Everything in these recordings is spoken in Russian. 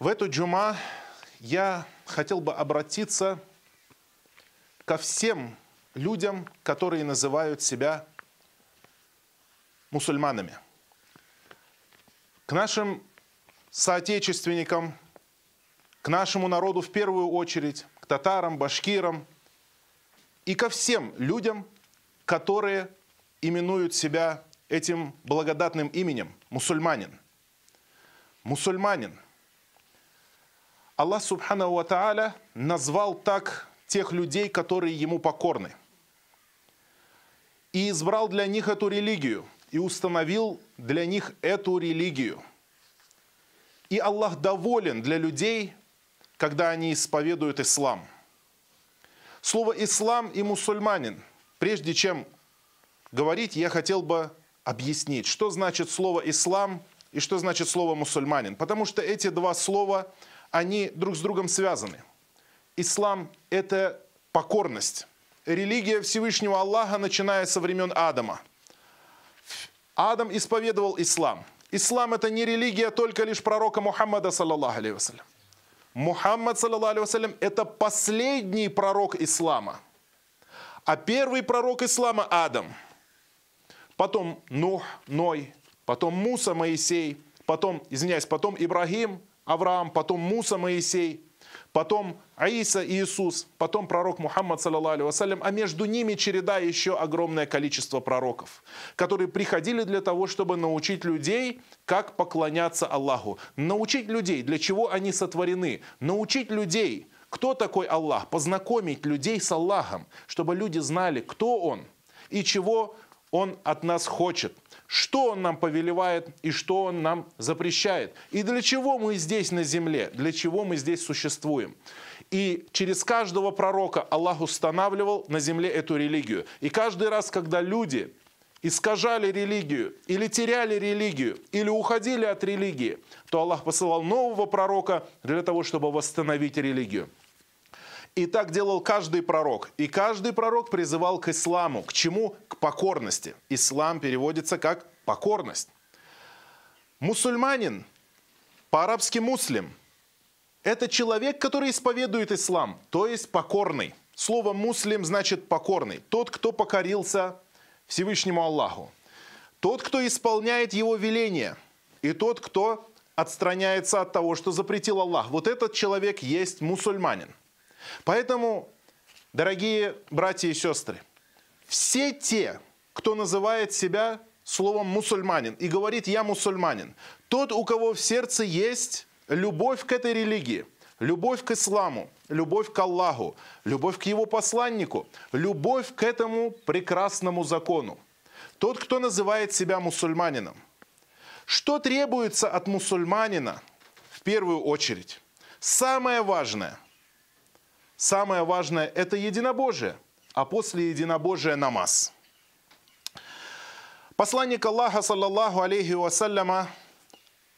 В эту джума я хотел бы обратиться ко всем людям, которые называют себя мусульманами. К нашим соотечественникам, к нашему народу в первую очередь, к татарам, башкирам и ко всем людям, которые именуют себя этим благодатным именем мусульманин. Мусульманин. Аллах Субхану Ва Тааля назвал так тех людей, которые ему покорны. И избрал для них эту религию, и установил для них эту религию. И Аллах доволен для людей, когда они исповедуют ислам. Слово «ислам» и «мусульманин», прежде чем говорить, я хотел бы объяснить, что значит слово «ислам» и что значит слово «мусульманин». Потому что эти два слова, они друг с другом связаны. Ислам – это покорность. Религия Всевышнего Аллаха, начиная со времен Адама. Адам исповедовал ислам. Ислам – это не религия только лишь пророка Мухаммада, саллаллаху алейхи Мухаммад, саллаллаху алейхи это последний пророк ислама. А первый пророк ислама – Адам – потом Нух, Ной, потом Муса, Моисей, потом, извиняюсь, потом Ибрагим, Авраам, потом Муса, Моисей, потом Аиса, Иисус, потом пророк Мухаммад, саллаллаху вассалям, а между ними череда еще огромное количество пророков, которые приходили для того, чтобы научить людей, как поклоняться Аллаху, научить людей, для чего они сотворены, научить людей, кто такой Аллах, познакомить людей с Аллахом, чтобы люди знали, кто Он и чего он от нас хочет, что Он нам повелевает и что Он нам запрещает. И для чего мы здесь на земле, для чего мы здесь существуем. И через каждого пророка Аллах устанавливал на земле эту религию. И каждый раз, когда люди искажали религию, или теряли религию, или уходили от религии, то Аллах посылал нового пророка для того, чтобы восстановить религию. И так делал каждый пророк. И каждый пророк призывал к исламу. К чему? К покорности. Ислам переводится как покорность. Мусульманин, по-арабски муслим, это человек, который исповедует ислам, то есть покорный. Слово муслим значит покорный. Тот, кто покорился Всевышнему Аллаху. Тот, кто исполняет его веления. И тот, кто отстраняется от того, что запретил Аллах. Вот этот человек есть мусульманин. Поэтому, дорогие братья и сестры, все те, кто называет себя словом мусульманин и говорит «я мусульманин», тот, у кого в сердце есть любовь к этой религии, любовь к исламу, любовь к Аллаху, любовь к его посланнику, любовь к этому прекрасному закону. Тот, кто называет себя мусульманином. Что требуется от мусульманина в первую очередь? Самое важное – Самое важное – это единобожие, а после единобожия – намаз. Посланник Аллаха, саллаллаху алейхи вассаляма,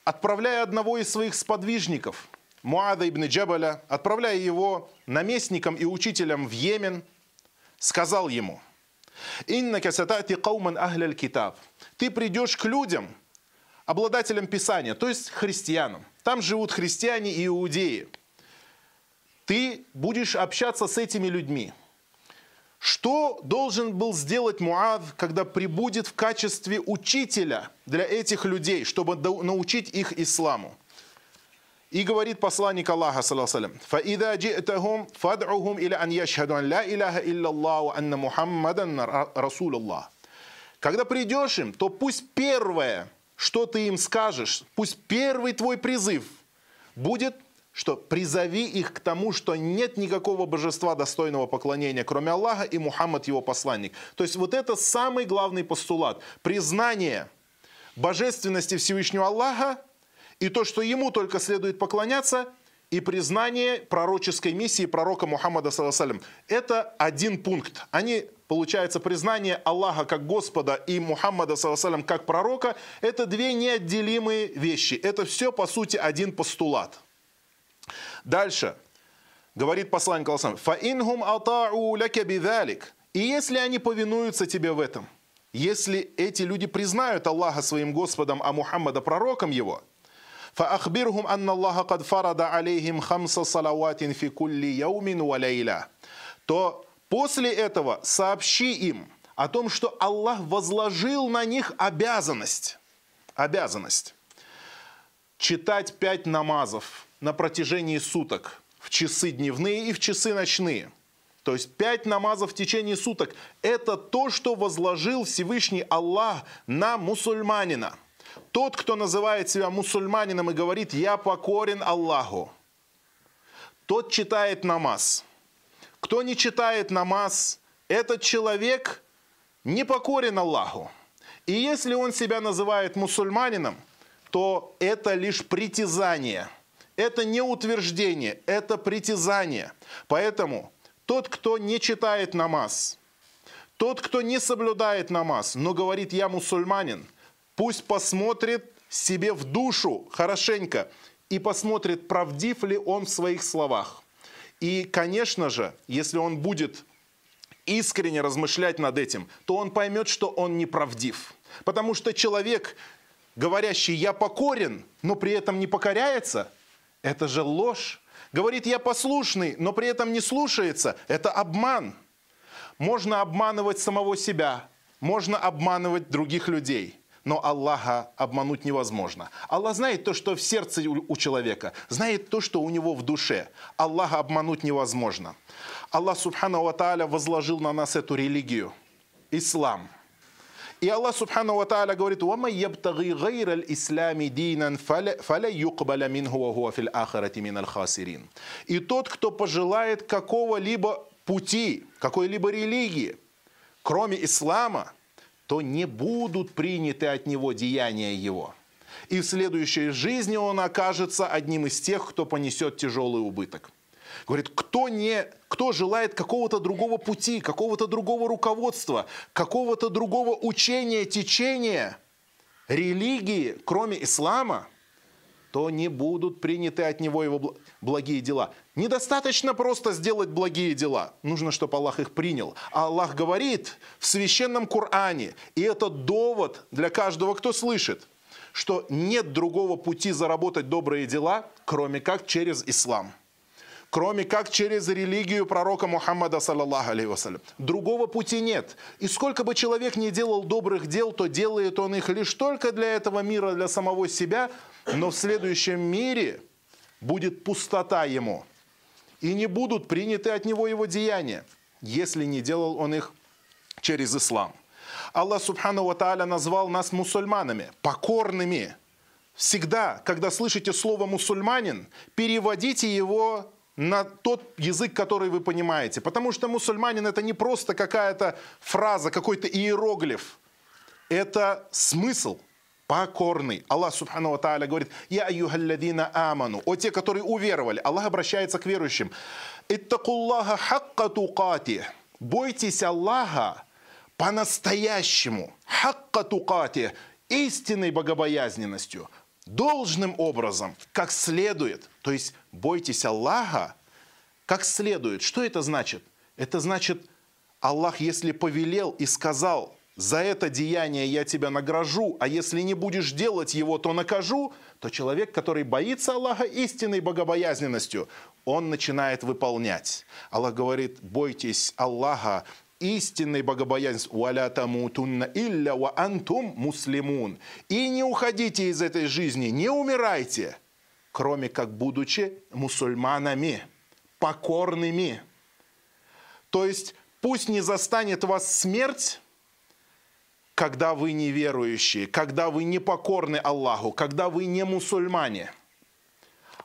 отправляя одного из своих сподвижников, Муада ибн Джабаля, отправляя его наместником и учителем в Йемен, сказал ему, «Иннака сатати кауман ахляль китаб». Ты придешь к людям, обладателям Писания, то есть христианам. Там живут христиане и иудеи – ты будешь общаться с этими людьми. Что должен был сделать Муад, когда прибудет в качестве учителя для этих людей, чтобы научить их исламу? И говорит посланник Аллаха, саллаху «Фаида джи'тахум фад'ухум иля ан яшхаду ан ла илlallah ва анна Мухаммадан Расулуллах». Когда придешь им, то пусть первое, что ты им скажешь, пусть первый твой призыв будет что призови их к тому, что нет никакого божества достойного поклонения, кроме Аллаха и Мухаммад его посланник. То есть вот это самый главный постулат. Признание божественности Всевышнего Аллаха и то, что ему только следует поклоняться, и признание пророческой миссии пророка Мухаммада, саллаху это один пункт. Они, получается, признание Аллаха как Господа и Мухаммада, саллаху как пророка, это две неотделимые вещи. Это все, по сути, один постулат. Дальше. Говорит посланник Аллаха, «Фаингум атау ляке бидалик». И если они повинуются тебе в этом, если эти люди признают Аллаха своим Господом, а Мухаммада пророком его, فأخبرهم أن الله قد فرض عليهم خمس صلوات في كل يوم وليلة то после этого сообщи им о том, что Аллах возложил на них обязанность, обязанность читать пять намазов на протяжении суток в часы дневные и в часы ночные. То есть пять намазов в течение суток – это то, что возложил Всевышний Аллах на мусульманина. Тот, кто называет себя мусульманином и говорит «я покорен Аллаху», тот читает намаз. Кто не читает намаз, этот человек не покорен Аллаху. И если он себя называет мусульманином, то это лишь притязание – это не утверждение, это притязание. Поэтому тот, кто не читает намаз, тот, кто не соблюдает намаз, но говорит «я мусульманин», пусть посмотрит себе в душу хорошенько и посмотрит, правдив ли он в своих словах. И, конечно же, если он будет искренне размышлять над этим, то он поймет, что он неправдив. Потому что человек, говорящий «я покорен», но при этом не покоряется, это же ложь. Говорит, я послушный, но при этом не слушается. Это обман. Можно обманывать самого себя, можно обманывать других людей. Но Аллаха обмануть невозможно. Аллах знает то, что в сердце у человека, знает то, что у него в душе. Аллаха обмануть невозможно. Аллах, субхану ва возложил на нас эту религию, ислам – и Аллах Субхану Ва Тааля говорит, «Вама ябтаги гайра ислами динан, фаля юкбаля минху ва хуа фил ахарати мин хасирин». И тот, кто пожелает какого-либо пути, какой-либо религии, кроме ислама, то не будут приняты от него деяния его. И в следующей жизни он окажется одним из тех, кто понесет тяжелый убыток. Говорит, кто, не, кто желает какого-то другого пути, какого-то другого руководства, какого-то другого учения, течения, религии, кроме ислама, то не будут приняты от него его благие дела. Недостаточно просто сделать благие дела. Нужно, чтобы Аллах их принял. А Аллах говорит в священном Коране, и это довод для каждого, кто слышит, что нет другого пути заработать добрые дела, кроме как через ислам кроме как через религию пророка Мухаммада, саллаллаху вассалям. Другого пути нет. И сколько бы человек не делал добрых дел, то делает он их лишь только для этого мира, для самого себя, но в следующем мире будет пустота ему. И не будут приняты от него его деяния, если не делал он их через ислам. Аллах Субхану Ва назвал нас мусульманами, покорными. Всегда, когда слышите слово «мусульманин», переводите его на тот язык, который вы понимаете. Потому что мусульманин это не просто какая-то фраза, какой-то иероглиф. Это смысл покорный. Аллах Субхану Ва Тааля говорит, «Я аюхалладина аману». О те, которые уверовали. Аллах обращается к верующим. «Иттакуллаха хакка тукати». Бойтесь Аллаха по-настоящему. Хакка тукати. Истинной богобоязненностью должным образом, как следует. То есть бойтесь Аллаха как следует. Что это значит? Это значит, Аллах, если повелел и сказал, за это деяние я тебя награжу, а если не будешь делать его, то накажу, то человек, который боится Аллаха истинной богобоязненностью, он начинает выполнять. Аллах говорит, бойтесь Аллаха истинной богобоязненностью. «Валя тамутунна илля ва антум муслимун». И не уходите из этой жизни, не умирайте, кроме как будучи мусульманами, покорными. То есть пусть не застанет вас смерть, когда вы неверующие, когда вы не покорны Аллаху, когда вы не мусульмане.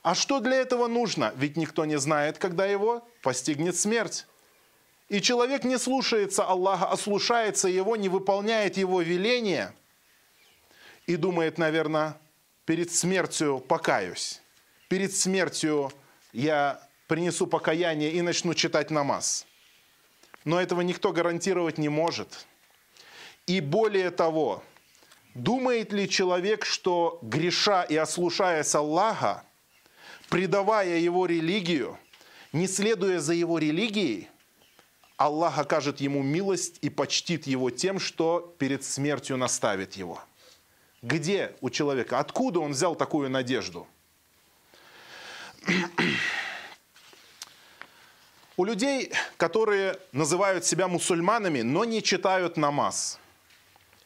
А что для этого нужно? Ведь никто не знает, когда его постигнет смерть. И человек не слушается Аллаха, а слушается Его, не выполняет Его веления и думает, наверное, перед смертью покаюсь. Перед смертью я принесу покаяние и начну читать намаз. Но этого никто гарантировать не может. И более того, думает ли человек, что греша и ослушаясь Аллаха, предавая его религию, не следуя за его религией, Аллах окажет ему милость и почтит его тем, что перед смертью наставит его. Где у человека? Откуда он взял такую надежду? У людей, которые называют себя мусульманами, но не читают намаз,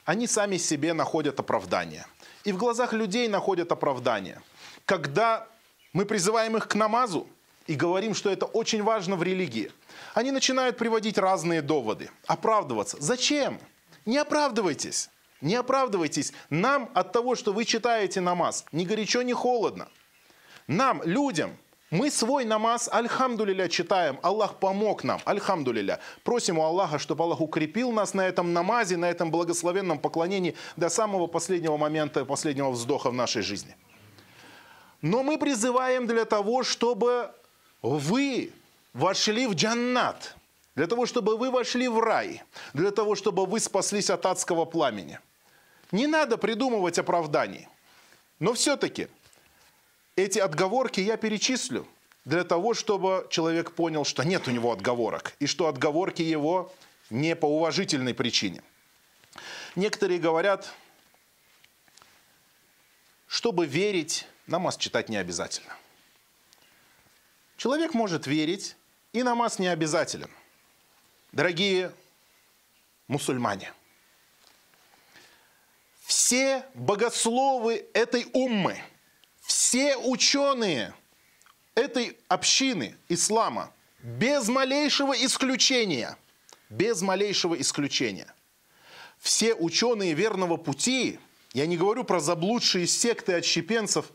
они сами себе находят оправдание. И в глазах людей находят оправдание. Когда мы призываем их к намазу и говорим, что это очень важно в религии, они начинают приводить разные доводы, оправдываться. Зачем? Не оправдывайтесь. Не оправдывайтесь. Нам от того, что вы читаете намаз, ни горячо, ни холодно. Нам, людям, мы свой намаз, альхамдулиля, читаем. Аллах помог нам, альхамдулиля. Просим у Аллаха, чтобы Аллах укрепил нас на этом намазе, на этом благословенном поклонении до самого последнего момента, последнего вздоха в нашей жизни. Но мы призываем для того, чтобы вы вошли в джаннат, для того, чтобы вы вошли в рай, для того, чтобы вы спаслись от адского пламени. Не надо придумывать оправданий. Но все-таки эти отговорки я перечислю для того, чтобы человек понял, что нет у него отговорок, и что отговорки его не по уважительной причине. Некоторые говорят, чтобы верить, намаз читать не обязательно. Человек может верить, и намаз не обязателен. Дорогие мусульмане, все богословы этой уммы – все ученые этой общины ислама, без малейшего исключения, без малейшего исключения, все ученые верного пути, я не говорю про заблудшие секты отщепенцев,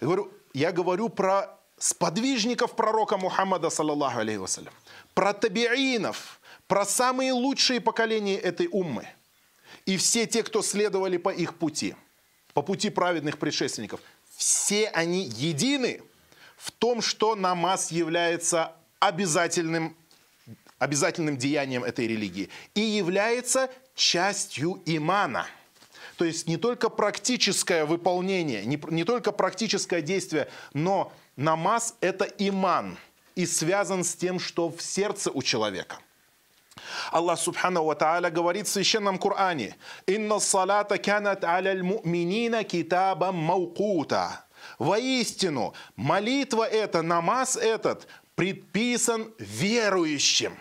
я говорю, я говорю про сподвижников пророка Мухаммада, саллаллаху алейхи вассалям, про табиинов, про самые лучшие поколения этой уммы. И все те, кто следовали по их пути, по пути праведных предшественников, все они едины в том, что намаз является обязательным, обязательным деянием этой религии и является частью имана. То есть не только практическое выполнение, не, не только практическое действие, но намаз – это иман и связан с тем, что в сердце у человека – Аллах Субхану Ва Та'аля говорит в Священном Коране, «Инна салата канат аля муминина китабам маукута». Воистину, молитва эта, намаз этот предписан верующим.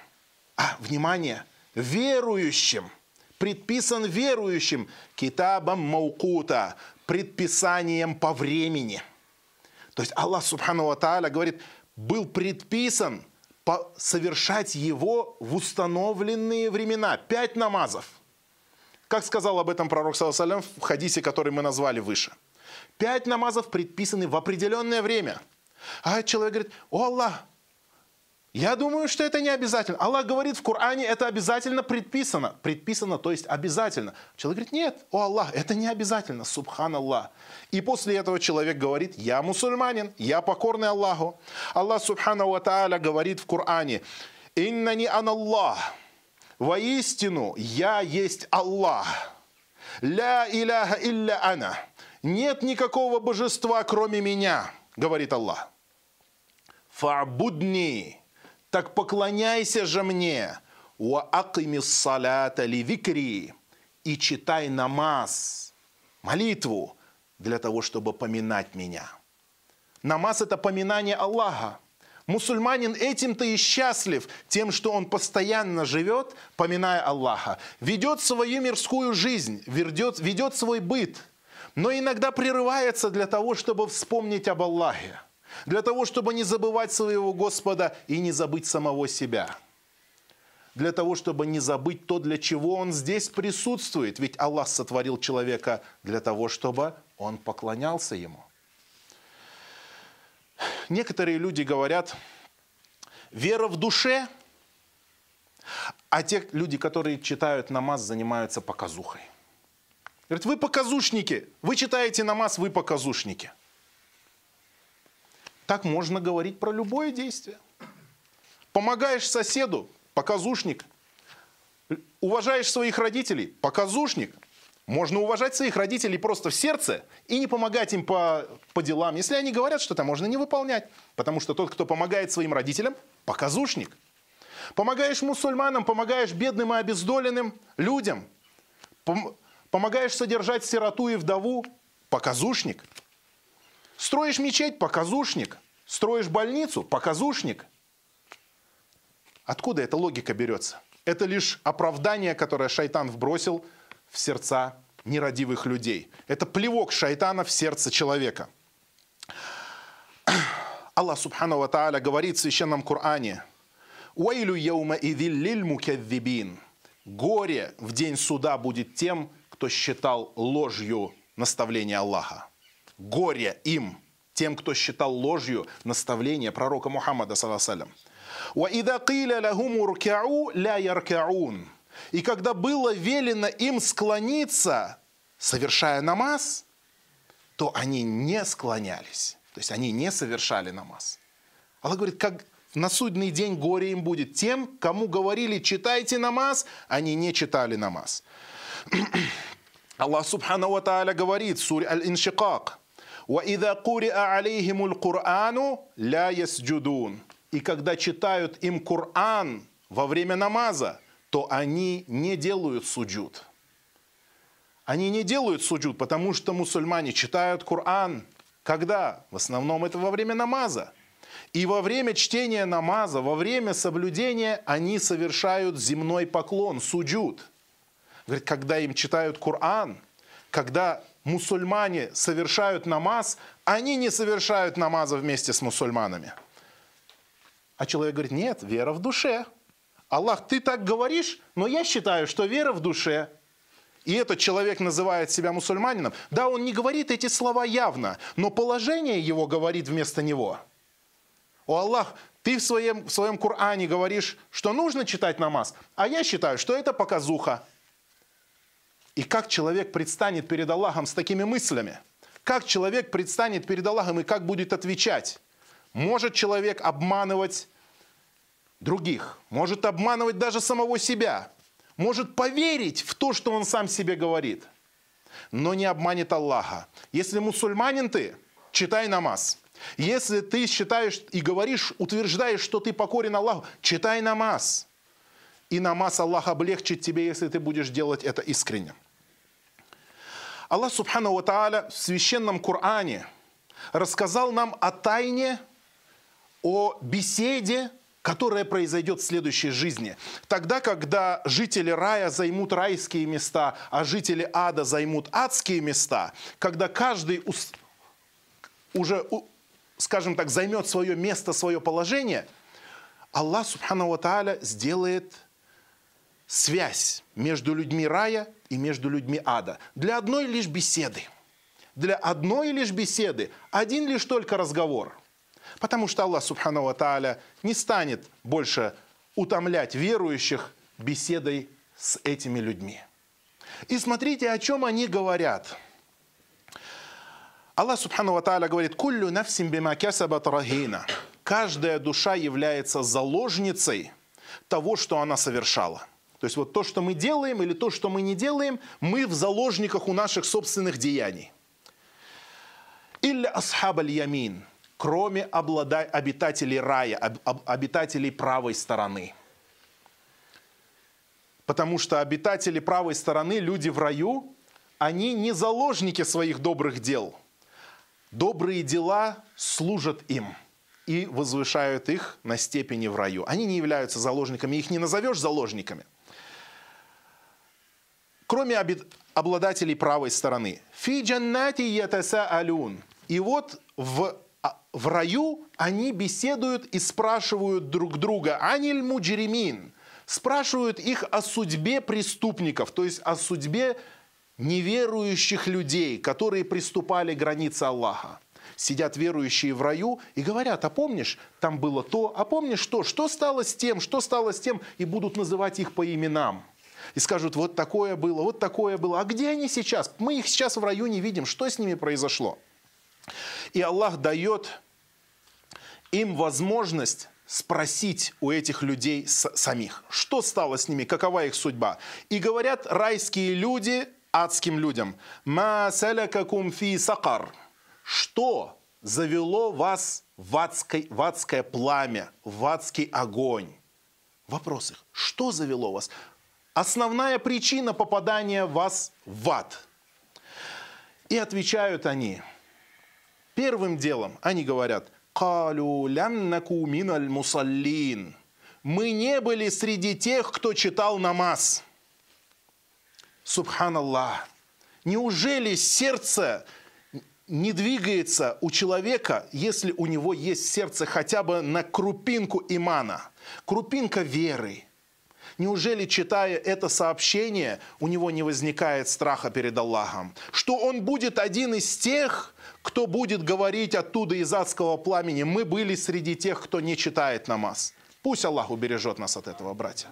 А, внимание, верующим. Предписан верующим китабам маукута, предписанием по времени. То есть Аллах Субхану Та'аля говорит, был предписан – совершать его в установленные времена. Пять намазов. Как сказал об этом пророк Салам в хадисе, который мы назвали выше. Пять намазов предписаны в определенное время. А человек говорит, о Аллах, я думаю, что это не обязательно. Аллах говорит в Коране, это обязательно предписано. Предписано, то есть обязательно. Человек говорит, нет, о Аллах, это не обязательно, субхан Аллах. И после этого человек говорит, я мусульманин, я покорный Аллаху. Аллах субхану ва тааля говорит в Коране, иннани ан Аллах, воистину я есть Аллах. Ля иляха илля ана. Нет никакого божества, кроме меня, говорит Аллах. Фабудни так поклоняйся же мне, салата ли викри, и читай намаз, молитву, для того, чтобы поминать меня. Намаз – это поминание Аллаха. Мусульманин этим-то и счастлив, тем, что он постоянно живет, поминая Аллаха, ведет свою мирскую жизнь, ведет, ведет свой быт, но иногда прерывается для того, чтобы вспомнить об Аллахе для того, чтобы не забывать своего Господа и не забыть самого себя. Для того, чтобы не забыть то, для чего он здесь присутствует. Ведь Аллах сотворил человека для того, чтобы он поклонялся ему. Некоторые люди говорят, вера в душе, а те люди, которые читают намаз, занимаются показухой. Говорят, вы показушники, вы читаете намаз, вы показушники – так можно говорить про любое действие. Помогаешь соседу, показушник. Уважаешь своих родителей, показушник. Можно уважать своих родителей просто в сердце и не помогать им по, по делам. Если они говорят что-то, можно не выполнять. Потому что тот, кто помогает своим родителям, показушник. Помогаешь мусульманам, помогаешь бедным и обездоленным людям. Помогаешь содержать сироту и вдову – показушник. Строишь мечеть – показушник. Строишь больницу – показушник. Откуда эта логика берется? Это лишь оправдание, которое шайтан вбросил в сердца нерадивых людей. Это плевок шайтана в сердце человека. Аллах Субхану Ва Тааля говорит в Священном Коране «Уэйлю яума идиллиль мукаддибин» Горе в день суда будет тем, кто считал ложью наставления Аллаха горе им, тем, кто считал ложью наставление пророка Мухаммада, саллассалям. И когда было велено им склониться, совершая намаз, то они не склонялись. То есть они не совершали намаз. Аллах говорит, как на судный день горе им будет тем, кому говорили, читайте намаз, они не читали намаз. Аллах Субхану Ва Тааля говорит, сурь Аль-Иншикак, وَإِذَا قُرِئَ عَلَيْهِمُ الْقُرْآنُ لَا يَسْجُدُونَ и когда читают им Коран во время намаза, то они не делают суджуд. Они не делают суджуд, потому что мусульмане читают Коран. Когда? В основном это во время намаза. И во время чтения намаза, во время соблюдения они совершают земной поклон, суджуд. Говорит, когда им читают Коран, когда мусульмане совершают намаз, они не совершают намаза вместе с мусульманами. А человек говорит, нет, вера в душе. Аллах, ты так говоришь, но я считаю, что вера в душе. И этот человек называет себя мусульманином. Да, он не говорит эти слова явно, но положение его говорит вместо него. О Аллах, ты в своем, в своем Коране говоришь, что нужно читать намаз, а я считаю, что это показуха. И как человек предстанет перед Аллахом с такими мыслями? Как человек предстанет перед Аллахом и как будет отвечать? Может человек обманывать других, может обманывать даже самого себя, может поверить в то, что он сам себе говорит, но не обманет Аллаха. Если мусульманин ты, читай намаз. Если ты считаешь и говоришь, утверждаешь, что ты покорен Аллаху, читай намаз. И намаз Аллах облегчит тебе, если ты будешь делать это искренне. Аллах Субхану Ва Тааля в священном Коране рассказал нам о тайне, о беседе которая произойдет в следующей жизни. Тогда, когда жители рая займут райские места, а жители ада займут адские места, когда каждый уже, скажем так, займет свое место, свое положение, Аллах, Субхану Ва Тааля, сделает связь между людьми рая и между людьми ада. Для одной лишь беседы. Для одной лишь беседы. Один лишь только разговор – Потому что Аллах, Субхану Ва Тааля, не станет больше утомлять верующих беседой с этими людьми. И смотрите, о чем они говорят. Аллах Субхану Ва Тааля говорит, «Куллю нафсим бима кясабат рахина». Каждая душа является заложницей того, что она совершала. То есть вот то, что мы делаем или то, что мы не делаем, мы в заложниках у наших собственных деяний. Илля асхаб ямин кроме облада... обитателей рая, об... обитателей правой стороны. Потому что обитатели правой стороны, люди в раю, они не заложники своих добрых дел. Добрые дела служат им и возвышают их на степени в раю. Они не являются заложниками, их не назовешь заложниками. Кроме обладателей правой стороны. Фи джаннати алюн. И вот в в раю они беседуют и спрашивают друг друга «Аниль муджеремин» спрашивают их о судьбе преступников, то есть о судьбе неверующих людей, которые приступали к границе Аллаха. Сидят верующие в раю и говорят, а помнишь, там было то, а помнишь что, что стало с тем, что стало с тем, и будут называть их по именам. И скажут, вот такое было, вот такое было. А где они сейчас? Мы их сейчас в раю не видим, что с ними произошло? И Аллах дает им возможность спросить у этих людей самих, что стало с ними, какова их судьба. И говорят райские люди адским людям, «Ма салякакум фи сакар» Что завело вас в, адской, в адское пламя, в адский огонь? Вопрос их, что завело вас? Основная причина попадания вас в ад. И отвечают они. Первым делом они говорят, «Калю лям наку миналь мусаллин». Мы не были среди тех, кто читал намаз. Субханаллах. Неужели сердце не двигается у человека, если у него есть сердце хотя бы на крупинку имана, крупинка веры? Неужели, читая это сообщение, у него не возникает страха перед Аллахом? Что он будет один из тех, кто будет говорить оттуда из адского пламени, мы были среди тех, кто не читает намаз. Пусть Аллах убережет нас от этого, братья.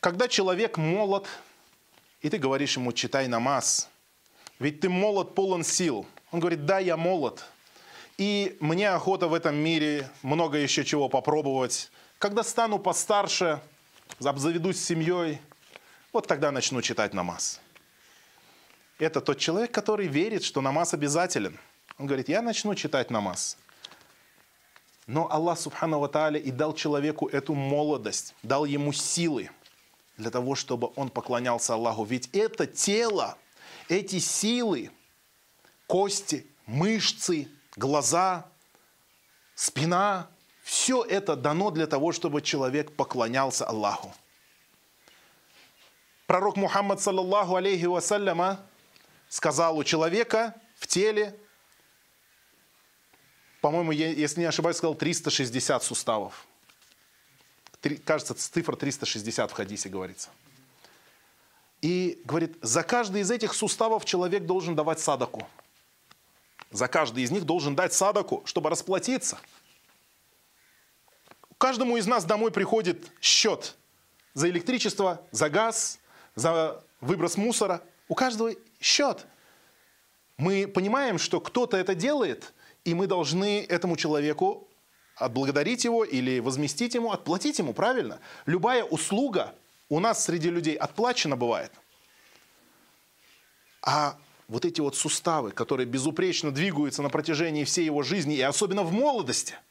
Когда человек молод, и ты говоришь ему, читай намаз, ведь ты молод, полон сил. Он говорит, да, я молод, и мне охота в этом мире много еще чего попробовать. Когда стану постарше, обзаведусь семьей, вот тогда начну читать намаз. Это тот человек, который верит, что намаз обязателен. Он говорит, я начну читать намаз. Но Аллах Субхану Ва и дал человеку эту молодость, дал ему силы для того, чтобы он поклонялся Аллаху. Ведь это тело, эти силы, кости, мышцы, глаза, спина, все это дано для того, чтобы человек поклонялся Аллаху. Пророк Мухаммад, саллаллаху алейхи вассаляма, сказал у человека в теле, по-моему, если не ошибаюсь, сказал 360 суставов. Кажется, цифра 360 в хадисе говорится. И говорит, за каждый из этих суставов человек должен давать садаку. За каждый из них должен дать садаку, чтобы расплатиться – Каждому из нас домой приходит счет за электричество, за газ, за выброс мусора. У каждого счет. Мы понимаем, что кто-то это делает, и мы должны этому человеку отблагодарить его или возместить ему, отплатить ему, правильно? Любая услуга у нас среди людей отплачена бывает. А вот эти вот суставы, которые безупречно двигаются на протяжении всей его жизни, и особенно в молодости –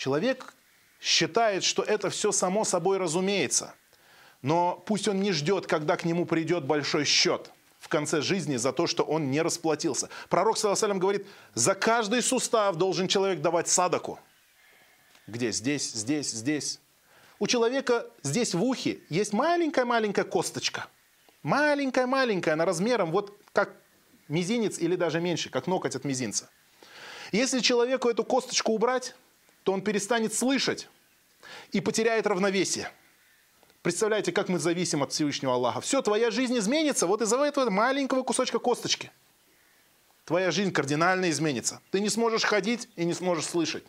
Человек считает, что это все само собой разумеется. Но пусть он не ждет, когда к нему придет большой счет в конце жизни за то, что он не расплатился. Пророк, саллаху говорит, за каждый сустав должен человек давать садаку. Где? Здесь, здесь, здесь. У человека здесь в ухе есть маленькая-маленькая косточка. Маленькая-маленькая, она размером вот как мизинец или даже меньше, как ноготь от мизинца. Если человеку эту косточку убрать, то он перестанет слышать и потеряет равновесие. Представляете, как мы зависим от Всевышнего Аллаха. Все, твоя жизнь изменится вот из-за этого маленького кусочка косточки. Твоя жизнь кардинально изменится. Ты не сможешь ходить и не сможешь слышать.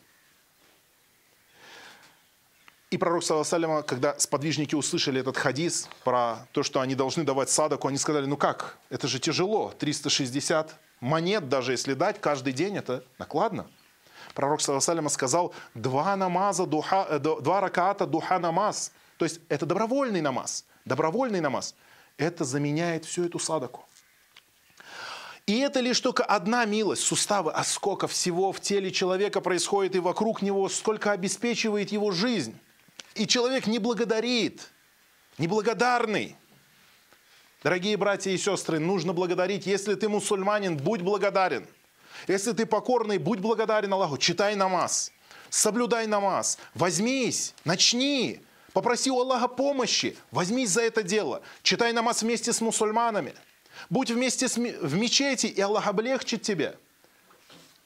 И пророк, саллаху когда сподвижники услышали этот хадис про то, что они должны давать садаку, они сказали, ну как, это же тяжело, 360 монет даже если дать каждый день, это накладно. Пророк Саласалима сказал, два намаза, духа, э, два раката духа намаз. То есть это добровольный намаз. Добровольный намаз. Это заменяет всю эту садаку. И это лишь только одна милость, суставы, а сколько всего в теле человека происходит и вокруг него, сколько обеспечивает его жизнь. И человек не благодарит, неблагодарный. Дорогие братья и сестры, нужно благодарить. Если ты мусульманин, будь благодарен – если ты покорный, будь благодарен Аллаху, читай намаз, соблюдай намаз, возьмись, начни, попроси у Аллаха помощи, возьмись за это дело, читай намаз вместе с мусульманами, будь вместе с, в мечети, и Аллах облегчит тебе.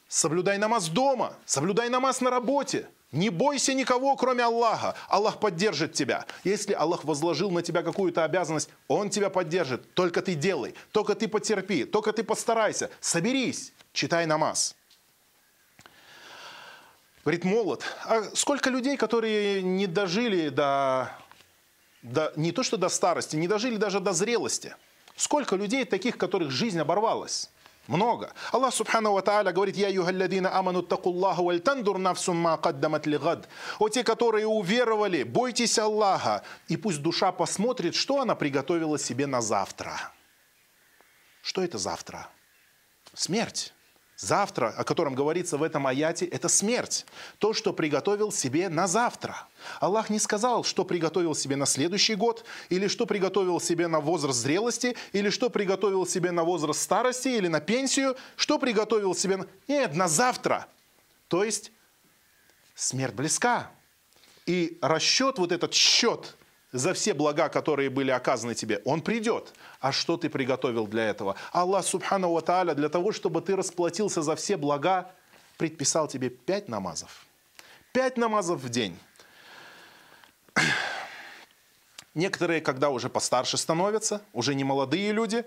Соблюдай намаз дома, соблюдай намаз на работе. Не бойся никого, кроме Аллаха. Аллах поддержит тебя. Если Аллах возложил на тебя какую-то обязанность, Он тебя поддержит. Только ты делай, только ты потерпи, только ты постарайся. Соберись читай намаз. Говорит, молод. А сколько людей, которые не дожили до, до, не то что до старости, не дожили даже до зрелости. Сколько людей таких, которых жизнь оборвалась? Много. Аллах Субхану Ва Тааля говорит, «Я югалладина аману такуллаху валь тандур ма каддамат лигад». О те, которые уверовали, бойтесь Аллаха, и пусть душа посмотрит, что она приготовила себе на завтра. Что это завтра? Смерть. Завтра, о котором говорится в этом аяте, это смерть. То, что приготовил себе на завтра. Аллах не сказал, что приготовил себе на следующий год, или что приготовил себе на возраст зрелости, или что приготовил себе на возраст старости, или на пенсию, что приготовил себе... Нет, на завтра. То есть смерть близка. И расчет, вот этот счет за все блага, которые были оказаны тебе, он придет. А что ты приготовил для этого? Аллах, субхану ва тааля, для того, чтобы ты расплатился за все блага, предписал тебе пять намазов. Пять намазов в день. Некоторые, когда уже постарше становятся, уже не молодые люди,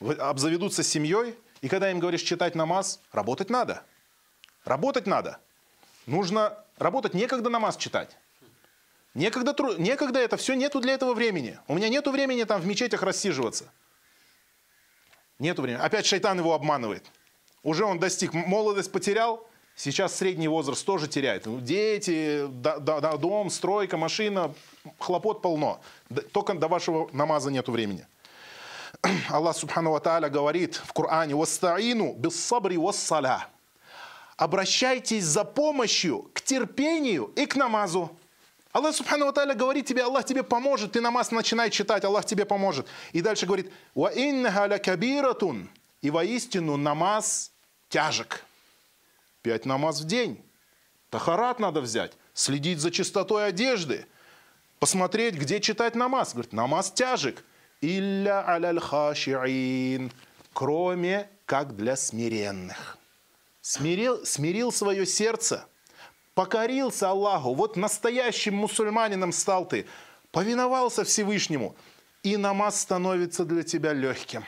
обзаведутся семьей, и когда им говоришь читать намаз, работать надо. Работать надо. Нужно работать, некогда намаз читать. Некогда, тру... Некогда это все, нету для этого времени. У меня нету времени там в мечетях рассиживаться. Нету времени. Опять шайтан его обманывает. Уже он достиг, молодость потерял, сейчас средний возраст тоже теряет. Ну, дети, да, да, дом, стройка, машина, хлопот полно. Только до вашего намаза нету времени. Аллах Субхану Ва говорит в Коране «Вастаину без сабри вассаля» Обращайтесь за помощью к терпению и к намазу. Аллах Субхану Тааля говорит тебе, Аллах тебе поможет, ты намаз начинай читать, Аллах тебе поможет. И дальше говорит, «Ва иннаха кабиратун» И воистину намаз тяжек. Пять намаз в день. Тахарат надо взять, следить за чистотой одежды, посмотреть, где читать намаз. Говорит, намаз тяжек. Илля аляль хашиин. Кроме как для смиренных. Смирил, смирил свое сердце – покорился Аллаху, вот настоящим мусульманином стал ты, повиновался Всевышнему, и намаз становится для тебя легким.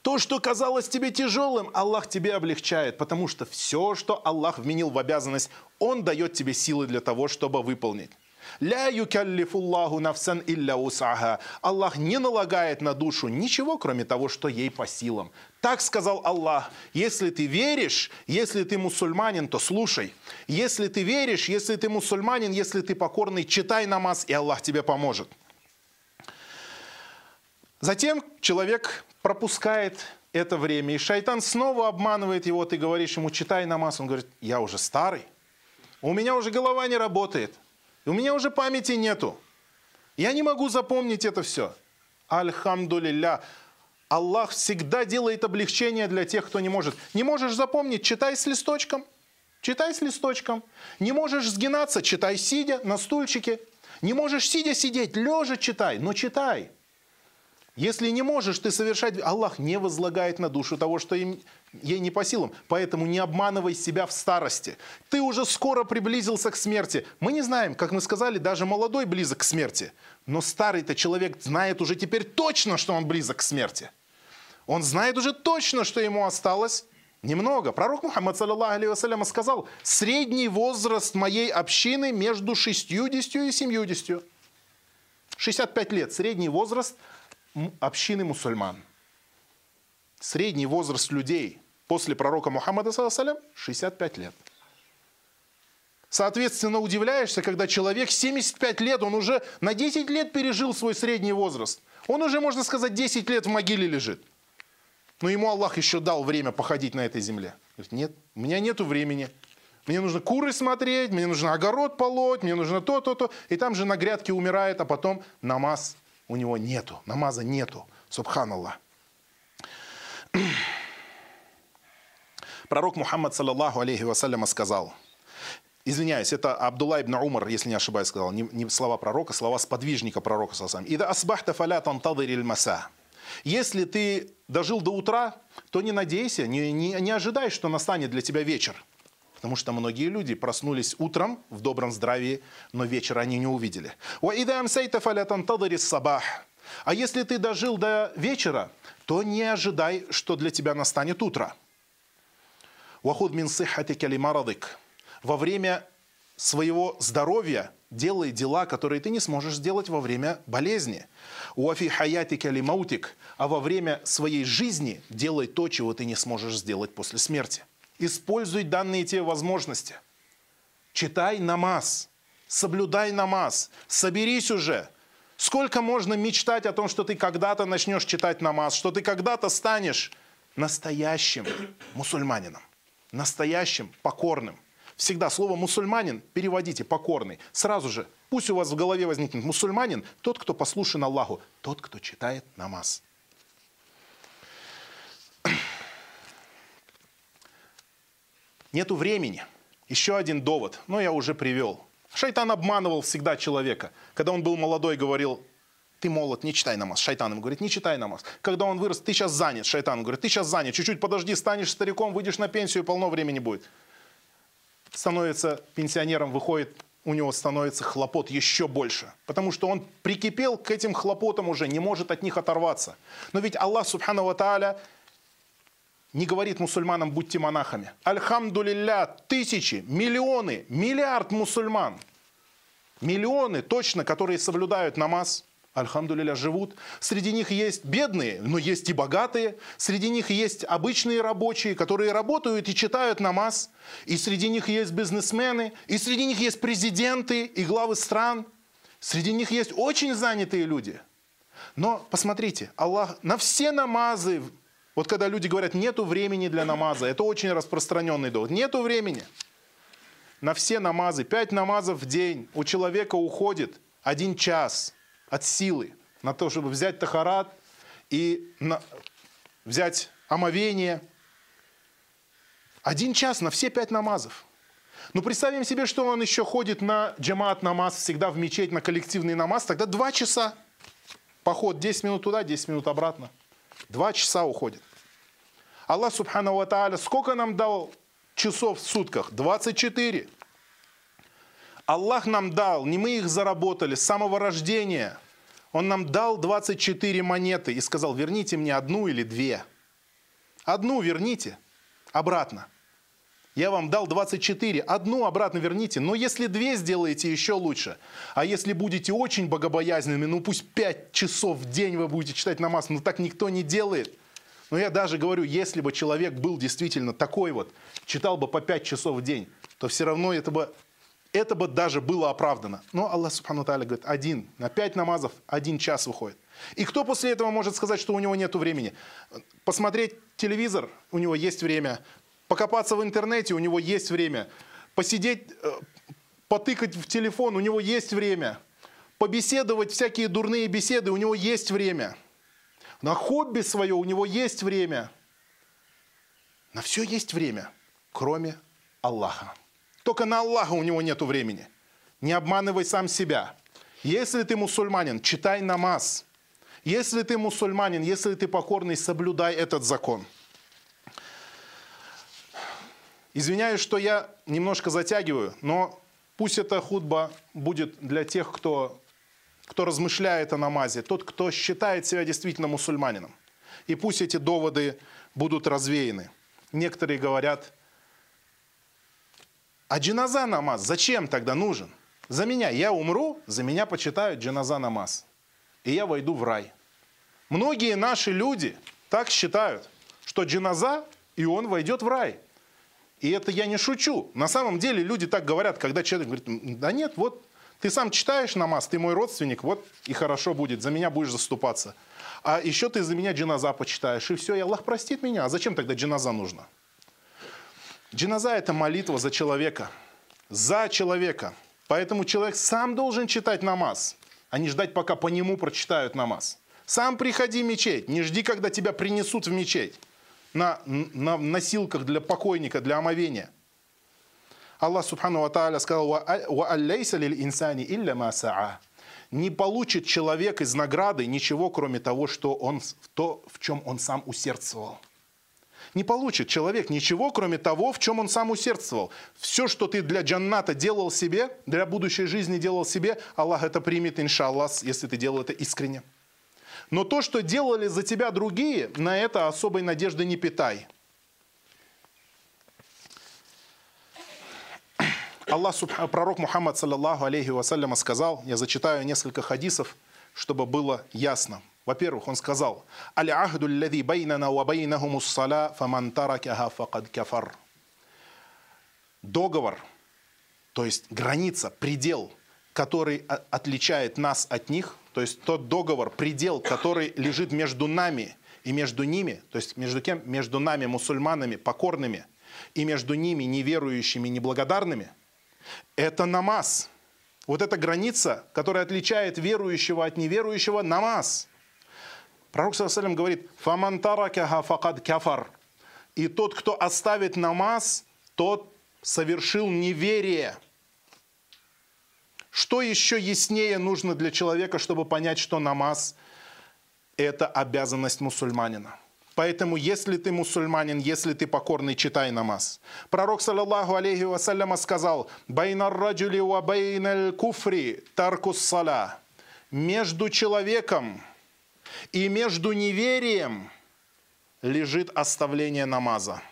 То, что казалось тебе тяжелым, Аллах тебе облегчает, потому что все, что Аллах вменил в обязанность, Он дает тебе силы для того, чтобы выполнить. Ля юкаллифуллаху нафсан илля усаха. Аллах не налагает на душу ничего, кроме того, что ей по силам. Так сказал Аллах. Если ты веришь, если ты мусульманин, то слушай. Если ты веришь, если ты мусульманин, если ты покорный, читай намаз, и Аллах тебе поможет. Затем человек пропускает это время, и шайтан снова обманывает его, ты говоришь ему, читай намаз, он говорит, я уже старый, у меня уже голова не работает, у меня уже памяти нету. Я не могу запомнить это все. Альхамдулилля. Аллах всегда делает облегчение для тех, кто не может. Не можешь запомнить, читай с листочком. Читай с листочком. Не можешь сгинаться, читай сидя на стульчике. Не можешь сидя сидеть, лежа читай, но читай. Если не можешь ты совершать, Аллах не возлагает на душу того, что им, ей не по силам. Поэтому не обманывай себя в старости. Ты уже скоро приблизился к смерти. Мы не знаем, как мы сказали, даже молодой близок к смерти. Но старый-то человек знает уже теперь точно, что он близок к смерти. Он знает уже точно, что ему осталось немного. Пророк Мухаммад, саллаллаху сказал, средний возраст моей общины между 60 и 70. 65 лет, средний возраст – общины мусульман. Средний возраст людей после пророка Мухаммада, салям, 65 лет. Соответственно, удивляешься, когда человек 75 лет, он уже на 10 лет пережил свой средний возраст. Он уже, можно сказать, 10 лет в могиле лежит. Но ему Аллах еще дал время походить на этой земле. Говорит, нет, у меня нету времени. Мне нужно куры смотреть, мне нужно огород полоть, мне нужно то, то, то. И там же на грядке умирает, а потом намаз у него нету, намаза нету. Субханаллах. Пророк Мухаммад, саллаллаху алейхи вассаляма, сказал, Извиняюсь, это Абдулла ибн Умар, если не ошибаюсь, сказал, не, не слова пророка, слова сподвижника пророка. «Ида асбахта фаля тантадыриль маса». Если ты дожил до утра, то не надейся, не, не, не ожидай, что настанет для тебя вечер. Потому что многие люди проснулись утром в добром здравии, но вечер они не увидели. А если ты дожил до вечера, то не ожидай, что для тебя настанет утро. Во время своего здоровья делай дела, которые ты не сможешь сделать во время болезни. А во время своей жизни делай то, чего ты не сможешь сделать после смерти. Используй данные тебе возможности. Читай намаз, соблюдай намаз, соберись уже. Сколько можно мечтать о том, что ты когда-то начнешь читать намаз, что ты когда-то станешь настоящим мусульманином, настоящим покорным. Всегда слово мусульманин переводите покорный. Сразу же, пусть у вас в голове возникнет мусульманин, тот, кто послушен Аллаху, тот, кто читает намаз. Нету времени. Еще один довод, но я уже привел. Шайтан обманывал всегда человека. Когда он был молодой, говорил, ты молод, не читай намаз. Шайтан ему говорит, не читай намаз. Когда он вырос, ты сейчас занят. Шайтан говорит, ты сейчас занят, чуть-чуть подожди, станешь стариком, выйдешь на пенсию, полно времени будет. Становится пенсионером, выходит, у него становится хлопот еще больше. Потому что он прикипел к этим хлопотам уже, не может от них оторваться. Но ведь Аллах, субхану тааля, не говорит мусульманам, будьте монахами. Альхамдулилля, тысячи, миллионы, миллиард мусульман. Миллионы точно, которые соблюдают намаз, альхамдулилля, живут. Среди них есть бедные, но есть и богатые. Среди них есть обычные рабочие, которые работают и читают намаз. И среди них есть бизнесмены, и среди них есть президенты и главы стран. Среди них есть очень занятые люди. Но посмотрите, Аллах на все намазы вот когда люди говорят, нету времени для намаза, это очень распространенный довод. Нету времени. На все намазы, пять намазов в день у человека уходит один час от силы на то, чтобы взять тахарат и на, взять омовение. Один час на все пять намазов. Ну, представим себе, что он еще ходит на джамат намаз, всегда в мечеть, на коллективный намаз, тогда два часа. Поход 10 минут туда, 10 минут обратно. Два часа уходит. Аллах Субхану Ва Тааля сколько нам дал часов в сутках? 24. Аллах нам дал, не мы их заработали, с самого рождения. Он нам дал 24 монеты и сказал, верните мне одну или две. Одну верните обратно. Я вам дал 24, одну обратно верните. Но если две сделаете, еще лучше. А если будете очень богобоязненными, ну пусть 5 часов в день вы будете читать намаз, но так никто не делает. Но я даже говорю, если бы человек был действительно такой вот, читал бы по 5 часов в день, то все равно это бы, это бы даже было оправдано. Но Аллах Субхану Тааля говорит, один, на 5 намазов один час выходит. И кто после этого может сказать, что у него нет времени? Посмотреть телевизор, у него есть время. Покопаться в интернете, у него есть время. Посидеть, э, потыкать в телефон, у него есть время. Побеседовать всякие дурные беседы, у него есть время. На хобби свое у него есть время. На все есть время, кроме Аллаха. Только на Аллаха у него нет времени. Не обманывай сам себя. Если ты мусульманин, читай намаз. Если ты мусульманин, если ты покорный, соблюдай этот закон. Извиняюсь, что я немножко затягиваю, но пусть эта худба будет для тех, кто кто размышляет о намазе, тот, кто считает себя действительно мусульманином. И пусть эти доводы будут развеяны. Некоторые говорят, а джиназа намаз зачем тогда нужен? За меня, я умру, за меня почитают джиназа намаз. И я войду в рай. Многие наши люди так считают, что джиназа, и он войдет в рай. И это я не шучу. На самом деле люди так говорят, когда человек говорит, да нет, вот ты сам читаешь намаз, ты мой родственник, вот и хорошо будет, за меня будешь заступаться. А еще ты за меня джиназа почитаешь, и все, и Аллах простит меня. А зачем тогда джиназа нужно? Джиназа – это молитва за человека. За человека. Поэтому человек сам должен читать намаз, а не ждать, пока по нему прочитают намаз. Сам приходи в мечеть, не жди, когда тебя принесут в мечеть на, на носилках для покойника, для омовения – Аллах Субхану Ва сказал, «Ва аллейса лиль инсани илля ма Не получит человек из награды ничего, кроме того, что он, то, в чем он сам усердствовал. Не получит человек ничего, кроме того, в чем он сам усердствовал. Все, что ты для джанната делал себе, для будущей жизни делал себе, Аллах это примет, иншаллах, если ты делал это искренне. Но то, что делали за тебя другие, на это особой надежды не питай. Аллах, пророк Мухаммад, саллаллаху алейхи вассаляма, сказал, я зачитаю несколько хадисов, чтобы было ясно. Во-первых, он сказал, «Аля ахду ллади байнана ва байнахумус сала, фаман таракаха факад кафар». Договор, то есть граница, предел, который отличает нас от них, то есть тот договор, предел, который лежит между нами и между ними, то есть между кем? Между нами, мусульманами, покорными, и между ними, неверующими, неблагодарными, это намаз. Вот эта граница, которая отличает верующего от неверующего, намаз. Пророк Салам говорит, «Фаман таракаха факад кафар». И тот, кто оставит намаз, тот совершил неверие. Что еще яснее нужно для человека, чтобы понять, что намаз – это обязанность мусульманина? Поэтому, если ты мусульманин, если ты покорный, читай намаз. Пророк, саллаллаху алейхи вассаляма, сказал, «Байнар раджули ва байналь куфри таркус сала». Между человеком и между неверием лежит оставление намаза.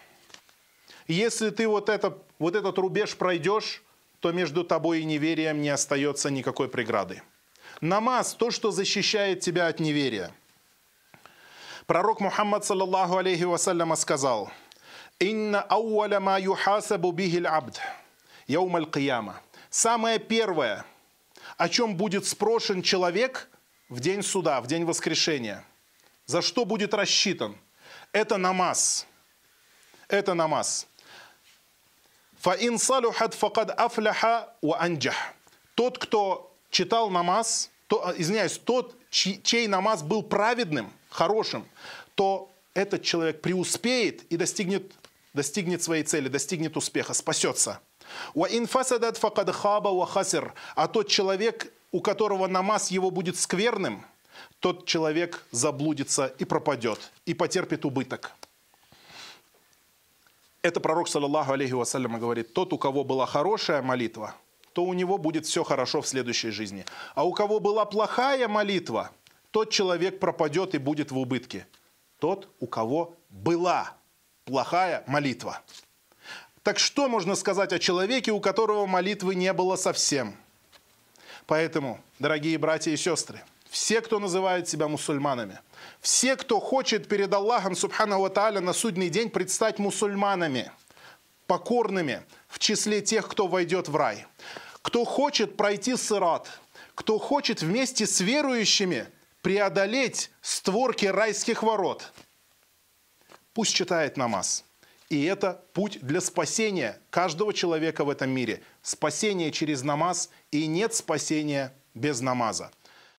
Если ты вот, это, вот этот рубеж пройдешь, то между тобой и неверием не остается никакой преграды. Намаз – то, что защищает тебя от неверия. Пророк Мухаммад, саллаллаху алейхи вассаляма, сказал, «Инна ауаля ма юхасабу бихиль абд, яумаль кияма». Самое первое, о чем будет спрошен человек в день суда, в день воскрешения, за что будет рассчитан, это намаз. Это намаз. Фаин салюхат факад афляха ва. Тот, кто читал намаз, то, извиняюсь, тот, чей намаз был праведным, хорошим, то этот человек преуспеет и достигнет, достигнет своей цели, достигнет успеха, спасется. А тот человек, у которого намаз его будет скверным, тот человек заблудится и пропадет, и потерпит убыток. Это пророк, саллаллаху алейхи вассалям, говорит, тот, у кого была хорошая молитва, то у него будет все хорошо в следующей жизни. А у кого была плохая молитва, тот человек пропадет и будет в убытке. Тот, у кого была плохая молитва. Так что можно сказать о человеке, у которого молитвы не было совсем? Поэтому, дорогие братья и сестры, все, кто называет себя мусульманами, все, кто хочет перед Аллахом, Субхану Ва на судный день предстать мусульманами, покорными в числе тех, кто войдет в рай, кто хочет пройти сырат, кто хочет вместе с верующими преодолеть створки райских ворот, пусть читает намаз. И это путь для спасения каждого человека в этом мире. Спасение через намаз и нет спасения без намаза.